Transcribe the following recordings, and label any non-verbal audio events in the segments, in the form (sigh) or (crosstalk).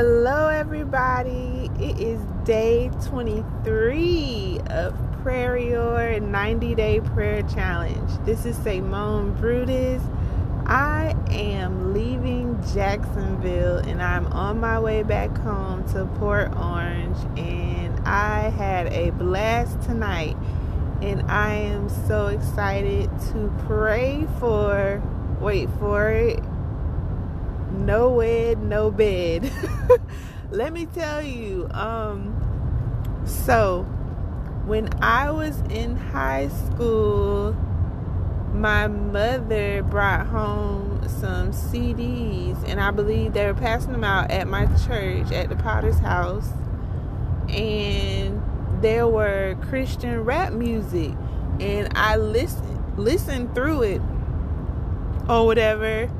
Hello, everybody. It is day 23 of Prayer 90 Day Prayer Challenge. This is Simone Brutus. I am leaving Jacksonville and I'm on my way back home to Port Orange. And I had a blast tonight. And I am so excited to pray for, wait for it, no wed, no bed. (laughs) Let me tell you, um, so when I was in high school, my mother brought home some CDs, and I believe they were passing them out at my church at the Potter's house. And there were Christian rap music, and I listened listened through it or whatever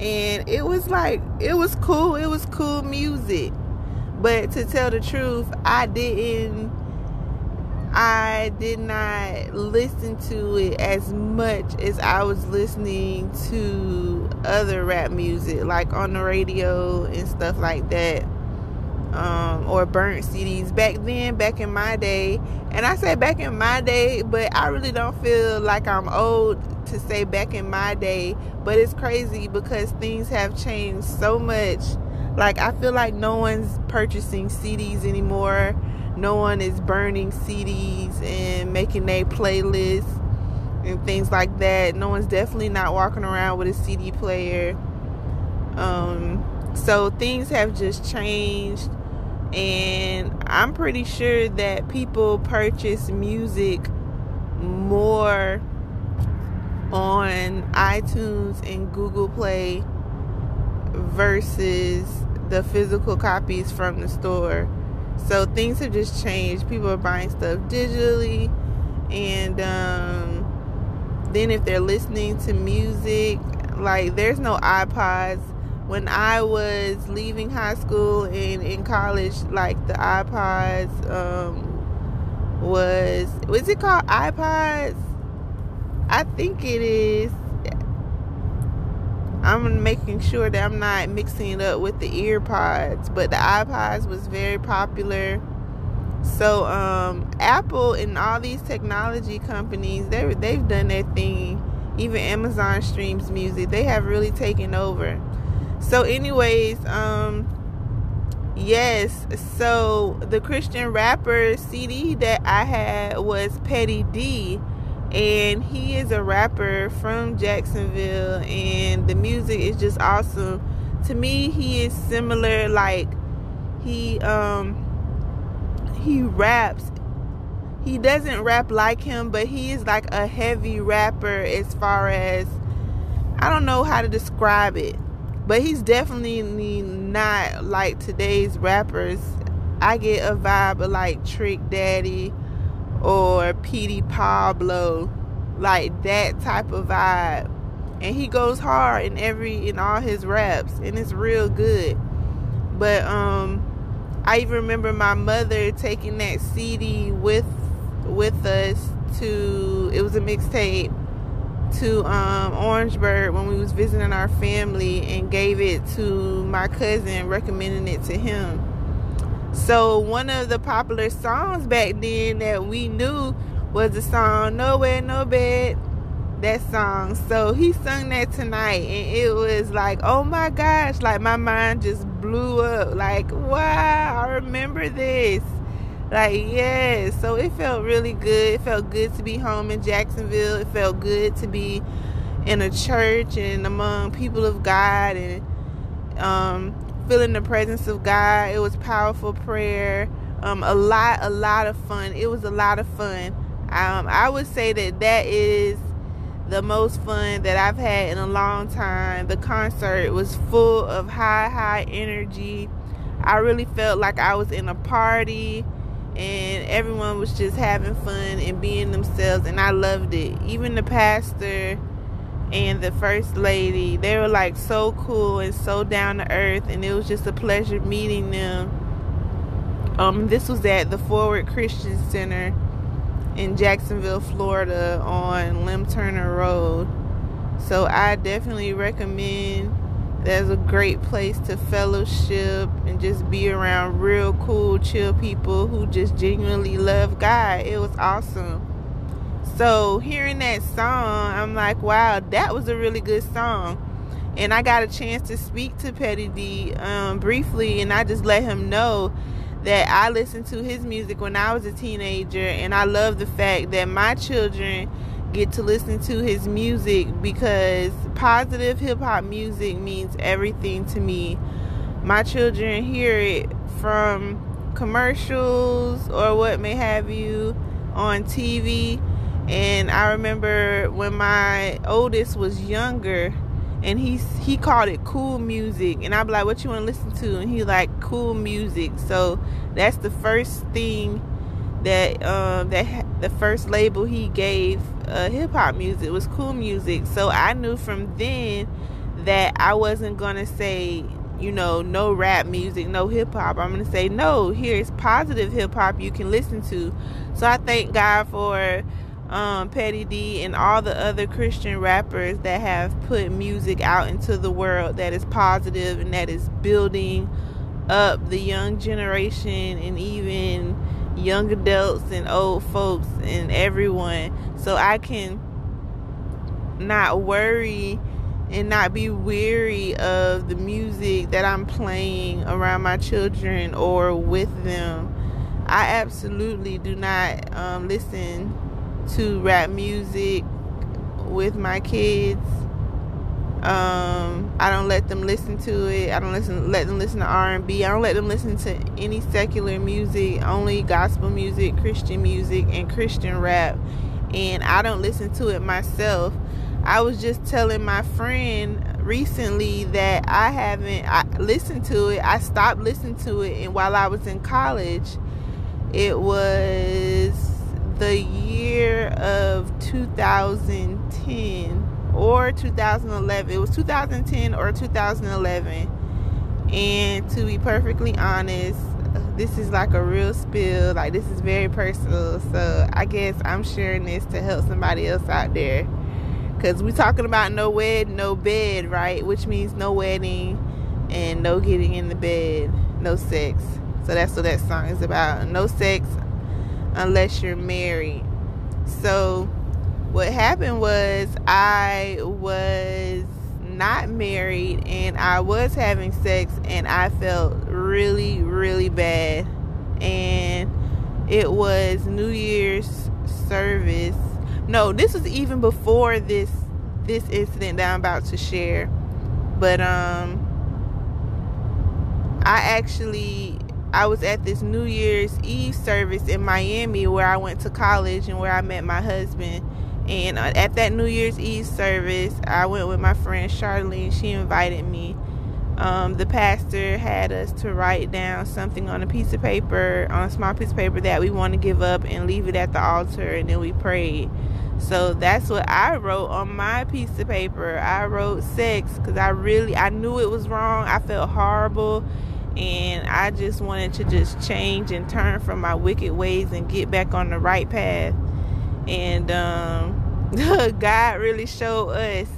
and it was like it was cool it was cool music but to tell the truth i didn't i did not listen to it as much as i was listening to other rap music like on the radio and stuff like that um, or burnt CDs back then, back in my day. And I say back in my day, but I really don't feel like I'm old to say back in my day, but it's crazy because things have changed so much. Like I feel like no one's purchasing CDs anymore. No one is burning CDs and making their playlists and things like that. No one's definitely not walking around with a CD player. Um, so things have just changed and I'm pretty sure that people purchase music more on iTunes and Google Play versus the physical copies from the store. So things have just changed. People are buying stuff digitally, and um, then if they're listening to music, like there's no iPods. When I was leaving high school and in college, like the iPods um, was was it called iPods? I think it is. I'm making sure that I'm not mixing it up with the earpods, but the iPods was very popular. So um, Apple and all these technology companies, they they've done their thing. Even Amazon streams music. They have really taken over. So, anyways, um, yes. So the Christian rapper CD that I had was Pettidee and he is a rapper from Jacksonville and the music is just awesome. To me he is similar like he um he raps. He doesn't rap like him but he is like a heavy rapper as far as I don't know how to describe it. But he's definitely not like today's rappers. I get a vibe of like Trick Daddy or Petey Pablo, like that type of vibe. And he goes hard in every in all his raps, and it's real good. But um, I even remember my mother taking that CD with with us to it was a mixtape to um, Orangeburg when we was visiting our family and gave it to my cousin, recommending it to him so one of the popular songs back then that we knew was the song No Wed No Bed. That song. So he sung that tonight and it was like, oh my gosh, like my mind just blew up. Like, wow, I remember this. Like, yes. So it felt really good. It felt good to be home in Jacksonville. It felt good to be in a church and among people of God and um feeling the presence of God. It was powerful prayer. Um, a lot, a lot of fun. It was a lot of fun. Um, I would say that that is the most fun that I've had in a long time. The concert was full of high, high energy. I really felt like I was in a party and everyone was just having fun and being themselves and I loved it. Even the pastor and the first lady they were like so cool and so down to earth and it was just a pleasure meeting them um this was at the forward christian center in jacksonville florida on lem turner road so i definitely recommend There's a great place to fellowship and just be around real cool, chill people who just genuinely love God. It was awesome. So, hearing that song, I'm like, wow, that was a really good song. And I got a chance to speak to Pettidee um, briefly, and I just let him know that I listened to his music when I was a teenager, and I love the fact that my children get to listen to his music because positive hip hop music means everything to me. My children hear it from commercials or what may have you on TV. And I remember when my oldest was younger and he he called it cool music and I'd be like, What you wanna listen to? And he like cool music. So that's the first thing that um, that the first label he gave uh, hip hop music was cool music. So I knew from then that I wasn't gonna say you know no rap music, no hip hop. I'm gonna say no. Here's positive hip hop you can listen to. So I thank God for um, Pettidee and all the other Christian rappers that have put music out into the world that is positive and that is building up the young generation and even young adults and old folks and everyone so I can not worry and not be weary of the music that I'm playing around my children or with them. I absolutely do not um, listen to rap music with my kids. Um, I don't let them listen to it. I don't listen let them listen to R&B. I don't let them listen to any secular music, only gospel music, Christian music and Christian rap. And I don't listen to it myself. I was just telling my friend recently that I haven't I listened to it. I stopped listening to it and while I was in college, it was the year of 2010 or 2011. It was 2010 or 2011. And to be perfectly honest, this is like a real spill. Like this is very personal. So I guess I'm sharing this to help somebody else out there. Cause we're talking about no wed, no bed, right? Which means no wedding and no getting in the bed, no sex. So that's what that song is about. No sex unless you're married. So what happened was I was not married and I was having sex and I felt really, really bad. And it was New Year's service. No, this was even before this this incident that I'm about to share. But um I actually I was at this New Year's Eve service in Miami where I went to college and where I met my husband and uh, at that New Year's Eve service, I went with my friend Charlene. She invited me. Um, the pastor had us to write down something on a piece of paper, on a small piece of paper that we want to give up and leave it at the altar, and then we prayed. So that's what I wrote on my piece of paper. I wrote sex because I really I knew it was wrong. I felt horrible, and I just wanted to just change and turn from my wicked ways and get back on the right path and um, (laughs) God really showed us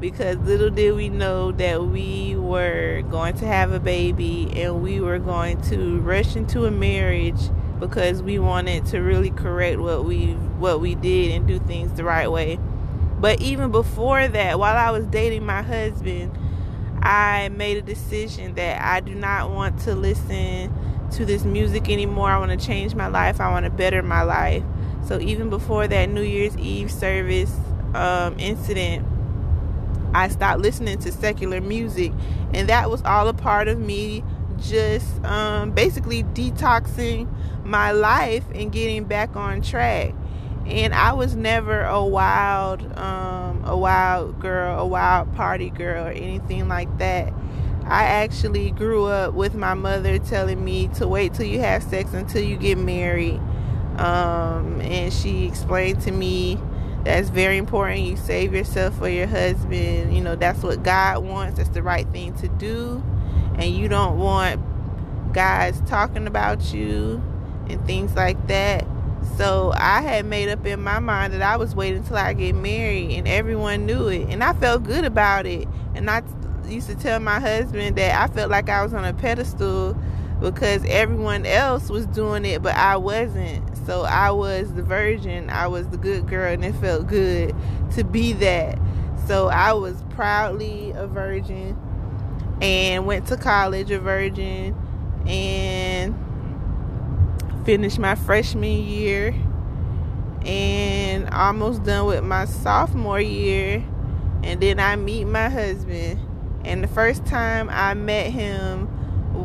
because little did we know that we were going to have a baby and we were going to rush into a marriage because we wanted to really correct what we what we did and do things the right way. But even before that, while I was dating my husband, I made a decision that I do not want to listen to this music anymore. I want to change my life. I want to better my life. So even before that New Year's Eve service um, incident, I stopped listening to secular music, and that was all a part of me just um, basically detoxing my life and getting back on track. And I was never a wild, um, wild girl, a wild party girl, or anything like that. I actually grew up with my mother telling me to wait till you have sex until you get married um, and she explained to me that's very important. You save yourself for your husband. You know, that's what God wants. That's the right thing to do. And you don't want guys talking about you and things like that. So I had made up in my mind that I was waiting until I get married and everyone knew it. And I felt good about it. And I used to tell my husband that I felt like I was on a pedestal because everyone else was doing it, but I wasn't. So I was the virgin, I was the good girl, and it felt good to be that. So I was proudly a virgin and went to college a virgin and finished my freshman year and almost done with my sophomore year. And then I meet my husband. And the first time I met him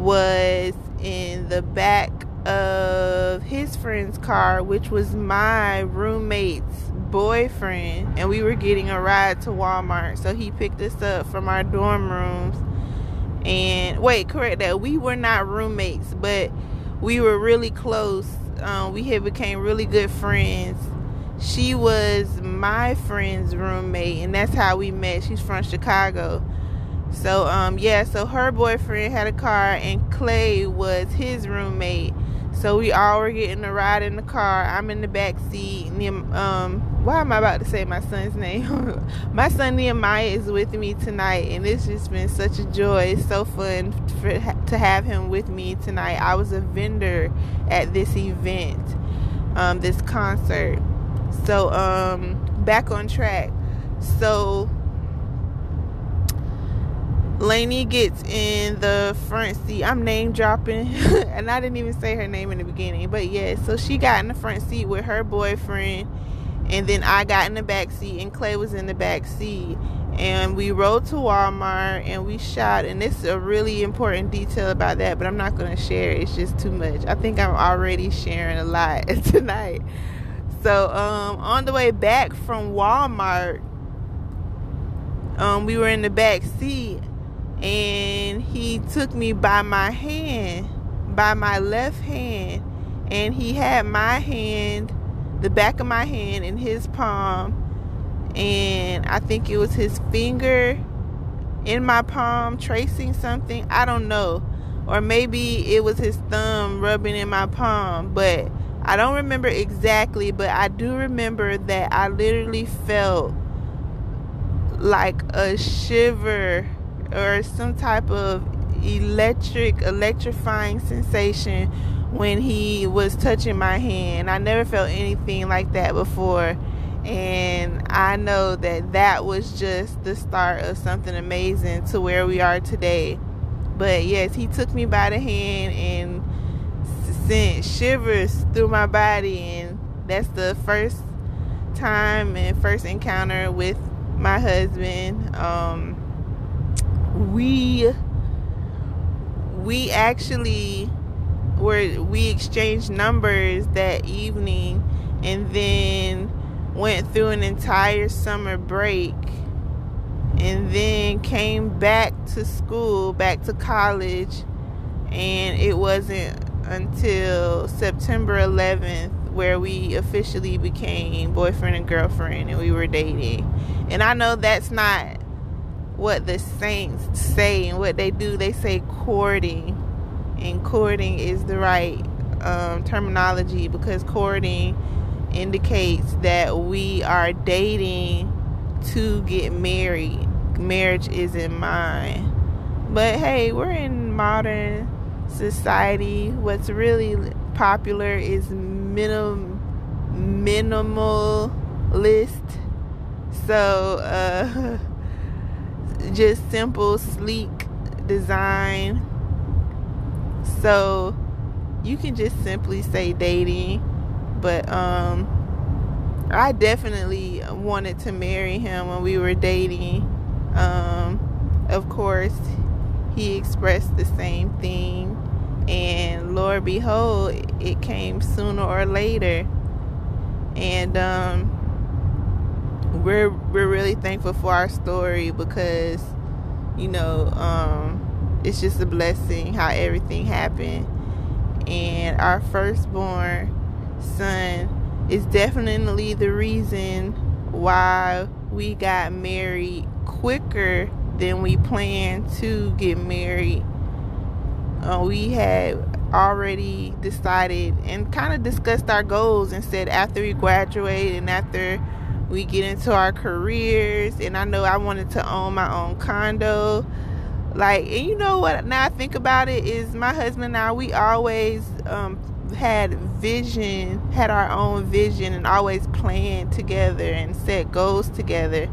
was in the back of his friend's car which was my roommate's boyfriend. And we were getting a ride to Walmart. So he picked us up from our dorm rooms. And wait correct that. We were not roommates but we were really close um, we had became really good friends. She was my friend's roommate and that's how we met. She's from chicago. So um yeah so her boyfriend had a car and clay was his roommate. So we all were getting a ride in the car. I'm in the back seat and um why am i about to say my son's name (laughs) my son nehemiah is with me tonight and it's just been such a joy it's so fun for, to have him with me tonight i was a vendor at this event um this concert so um back on track so Lainey gets in the front seat. I'm name dropping, (laughs) and I didn't even say her name in the beginning. But yeah, so she got in the front seat with her boyfriend, and then I got in the back seat, and Clay was in the back seat. And we rode to Walmart and we shot. And this is a really important detail about that, but I'm not going to share. It's just too much. I think I'm already sharing a lot (laughs) tonight. So um, on the way back from Walmart, um, we were in the back seat, and he took me by my hand, by my left hand, and he had my hand, the back of my hand, in his palm, and I think it was his finger in my palm tracing something. I don't know, or maybe it was his thumb rubbing in my palm, but I don't remember exactly, but I do remember that I literally felt like a shiver or some type of electric, electrifying sensation when he was touching my hand. I never felt anything like that before. And I know that that was just the start of something amazing to where we are today. But yes, he took me by the hand and sent shivers through my body and that's the first time and first encounter with my husband um, we we actually were we exchanged numbers that evening and then went through an entire summer break and then came back to school back to college and it wasn't until September 11th, where we officially became boyfriend and girlfriend and we were dating. And I know that's not what the saints say and what they do. They say courting, and courting is the right um, terminology because courting indicates that we are dating to get married. Marriage is in mind. But hey, we're in modern society, what's really popular is minim minimalist. So uh, (laughs) just simple, sleek design. So you can just simply say dating, but um, I definitely wanted to marry him when we were dating. Um, of course, he expressed the same thing and lord behold it came sooner or later and um, we're we're really thankful for our story because you know um, it's just a blessing how everything happened. And our firstborn son is definitely the reason why we got married quicker than we planned to get married. Uh, we had already decided and kind of discussed our goals and said after we graduate and after we get into our careers and I know I wanted to own my own condo like and you know what? Now i think about it is my husband and i we always um, had vision had our own vision and always planned together and set goals together.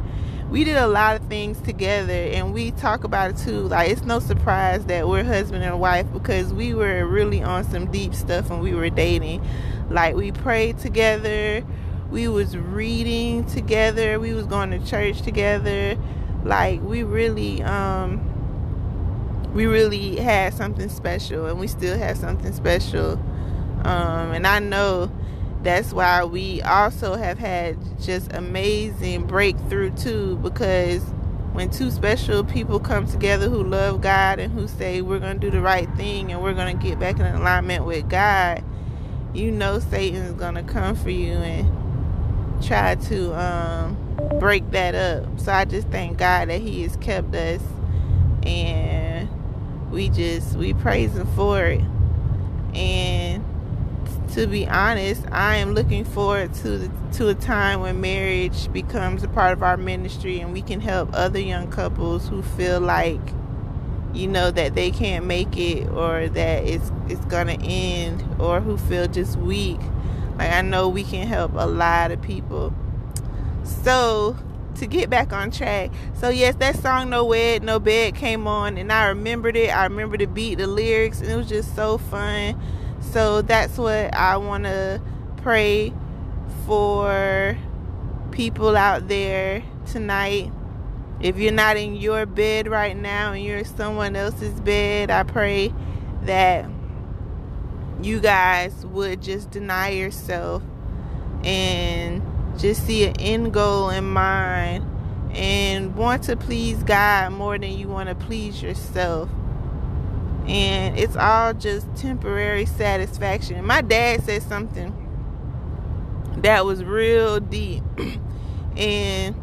We did a lot of things together and we talk about it too. Like it's no surprise that we're husband and wife because we were really on some deep stuff when we were dating. Like we prayed together we was reading together we was going to church together. Like we really um we really had something special and we still have something special um and i know that's why we also have had just amazing breakthrough too because when two special people come together who love God and who say we're going to do the right thing and we're going to get back in alignment with God, you know Satan's going to come for you and try to um, break that up. So I just thank God that he has kept us and we just we praise him for it. And to be honest, I am looking forward to the, to a time when marriage becomes a part of our ministry and we can help other young couples who feel like you know that they can't make it or that it's it's to end or who feel just weak. Like I know we can help a lot of people. So, to get back on track. So yes, that song No Wed, No Bed came on and I remembered it. I remember the beat, the lyrics, and it was just so fun so that's what I want to pray for people out there tonight. If you're not in your bed right now and you're in someone else's bed, I pray that you guys would just deny yourself and just see an end goal in mind and want to please God more than you want to please yourself and it's all just temporary satisfaction. My dad said something that was real deep, (clears throat) and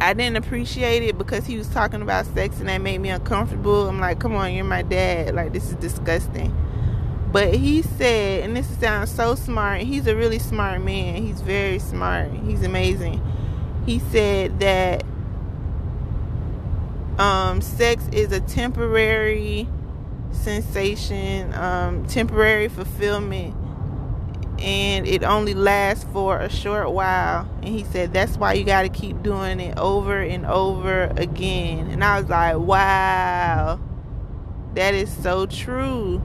I didn't appreciate it because he was talking about sex and that made me uncomfortable. I'm like, come on, you're my dad. Like, this is disgusting. But he said, and this sounds so smart, he's a really smart man. He's very smart, he's amazing. He said that um, sex is a temporary sensation, um, temporary fulfillment, and it only lasts for a short while. And he said that's why you got to keep doing it over and over again. And I was like, wow, that is so true.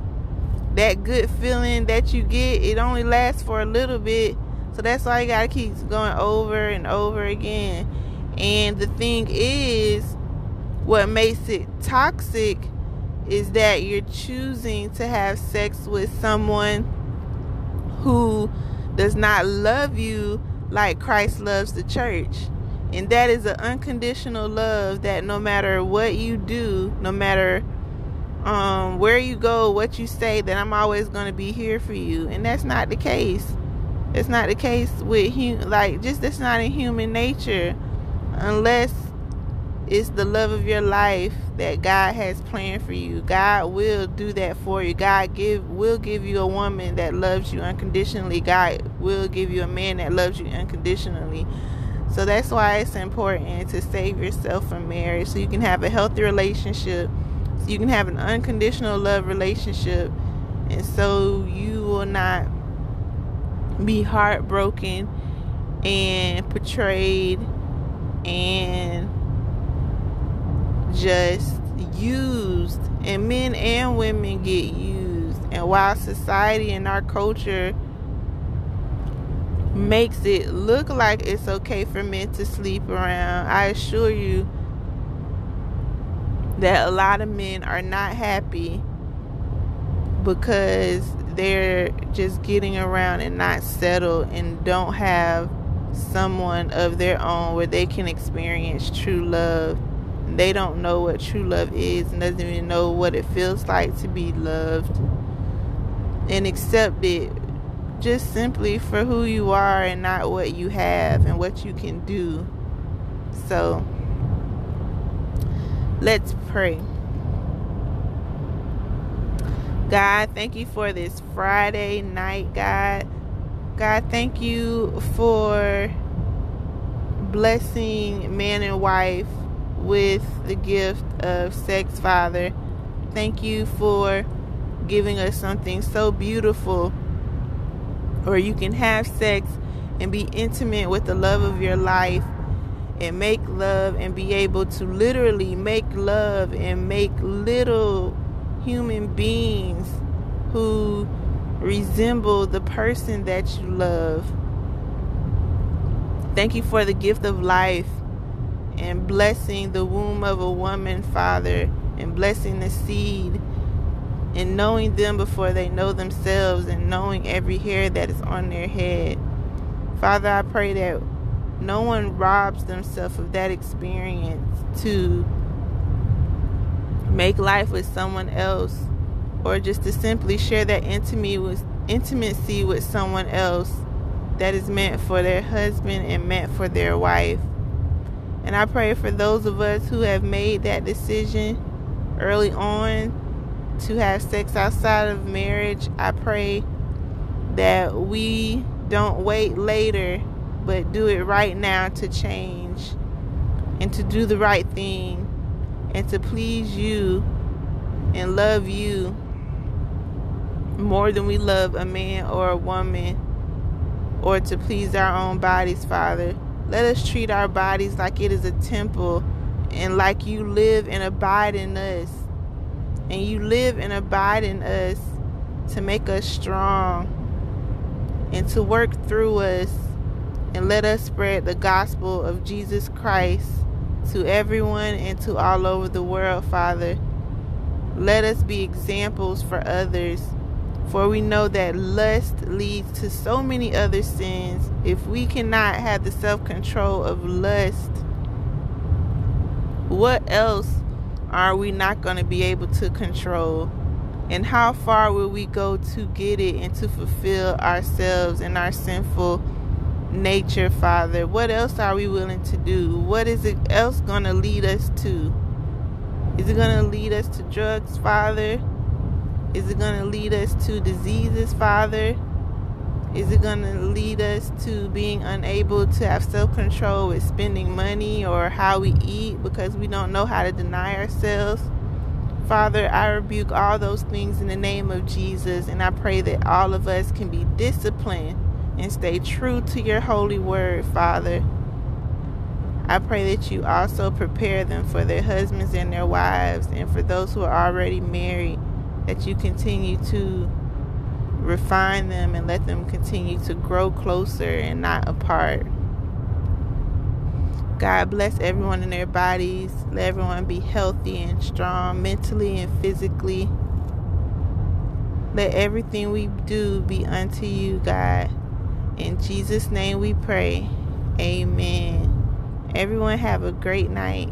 That good feeling that you get, it only lasts for a little bit. So that's why you got to keep going over and over again. And the thing is, what makes it toxic is that you're choosing to have sex with someone who does not love you like Christ loves the church. And that is an unconditional love that no matter what you do, no matter um, where you go, what you say, that I'm always going to be here for you. And that's not the case. It's not the case with hum- like just that's not in human nature unless it's the love of your life that God has planned for you. God will do that for you. God give will give you a woman that loves you unconditionally. God will give you a man that loves you unconditionally. So that's why it's important to save yourself from marriage so you can have a healthy relationship. You can have an unconditional love relationship and so you will not be heartbroken and betrayed and just used. And men and women get used. And while society and our culture makes it look like it's okay for men to sleep around i assure you that a lot of men are not happy because they're just getting around and not settled and don't have someone of their own where they can experience true love they don't know what true love is and doesn't even know what it feels like to be loved and accept it just simply for who you are and not what you have and what you can do. So let's pray. God, thank you for this Friday night, God. God, thank you for blessing man and wife with the gift of sex, Father. Thank you for giving us something so beautiful where you can have sex and be intimate with the love of your life and make love and be able to literally make love and make little human beings who resemble the person that you love. Thank you for the gift of life and blessing the womb of a woman, Father, and blessing the seed and knowing them before they know themselves and knowing every hair that is on their head. Father, I pray that no one robs themselves of that experience to make life with someone else or just to simply share that intimacy with, intimacy with someone else that is meant for their husband and meant for their wife. And I pray for those of us who have made that decision early on to have sex outside of marriage. I pray that we don't wait later, but do it right now to change and to do the right thing and to please you and love you more than we love a man or a woman or to please our own bodies, Father. Let us treat our bodies like it is a temple and like you live and abide in us. And you live and abide in us to make us strong and to work through us and let us spread the gospel of Jesus Christ to everyone and to all over the world, Father. Let us be examples for others for we know that lust leads to so many other sins. If we cannot have the self control of lust, what else are we not going to be able to control? And how far will we go to get it and to fulfill ourselves and our sinful nature, Father? What else are we willing to do? What is it else going to lead us to? Is it going to lead us to drugs, Father? Is it going to lead us to diseases, Father? Is it going to lead us to being unable to have self control with spending money or how we eat because we don't know how to deny ourselves? Father, I rebuke all those things in the name of Jesus, and I pray that all of us can be disciplined and stay true to your holy word, Father. I pray that you also prepare them for their husbands and their wives, and for those who are already married that you continue to refine them and let them continue to grow closer and not apart. God bless everyone in their bodies. Let everyone be healthy and strong mentally and physically. Let everything we do be unto you, God. In Jesus' name we pray. Amen. Everyone have a great night.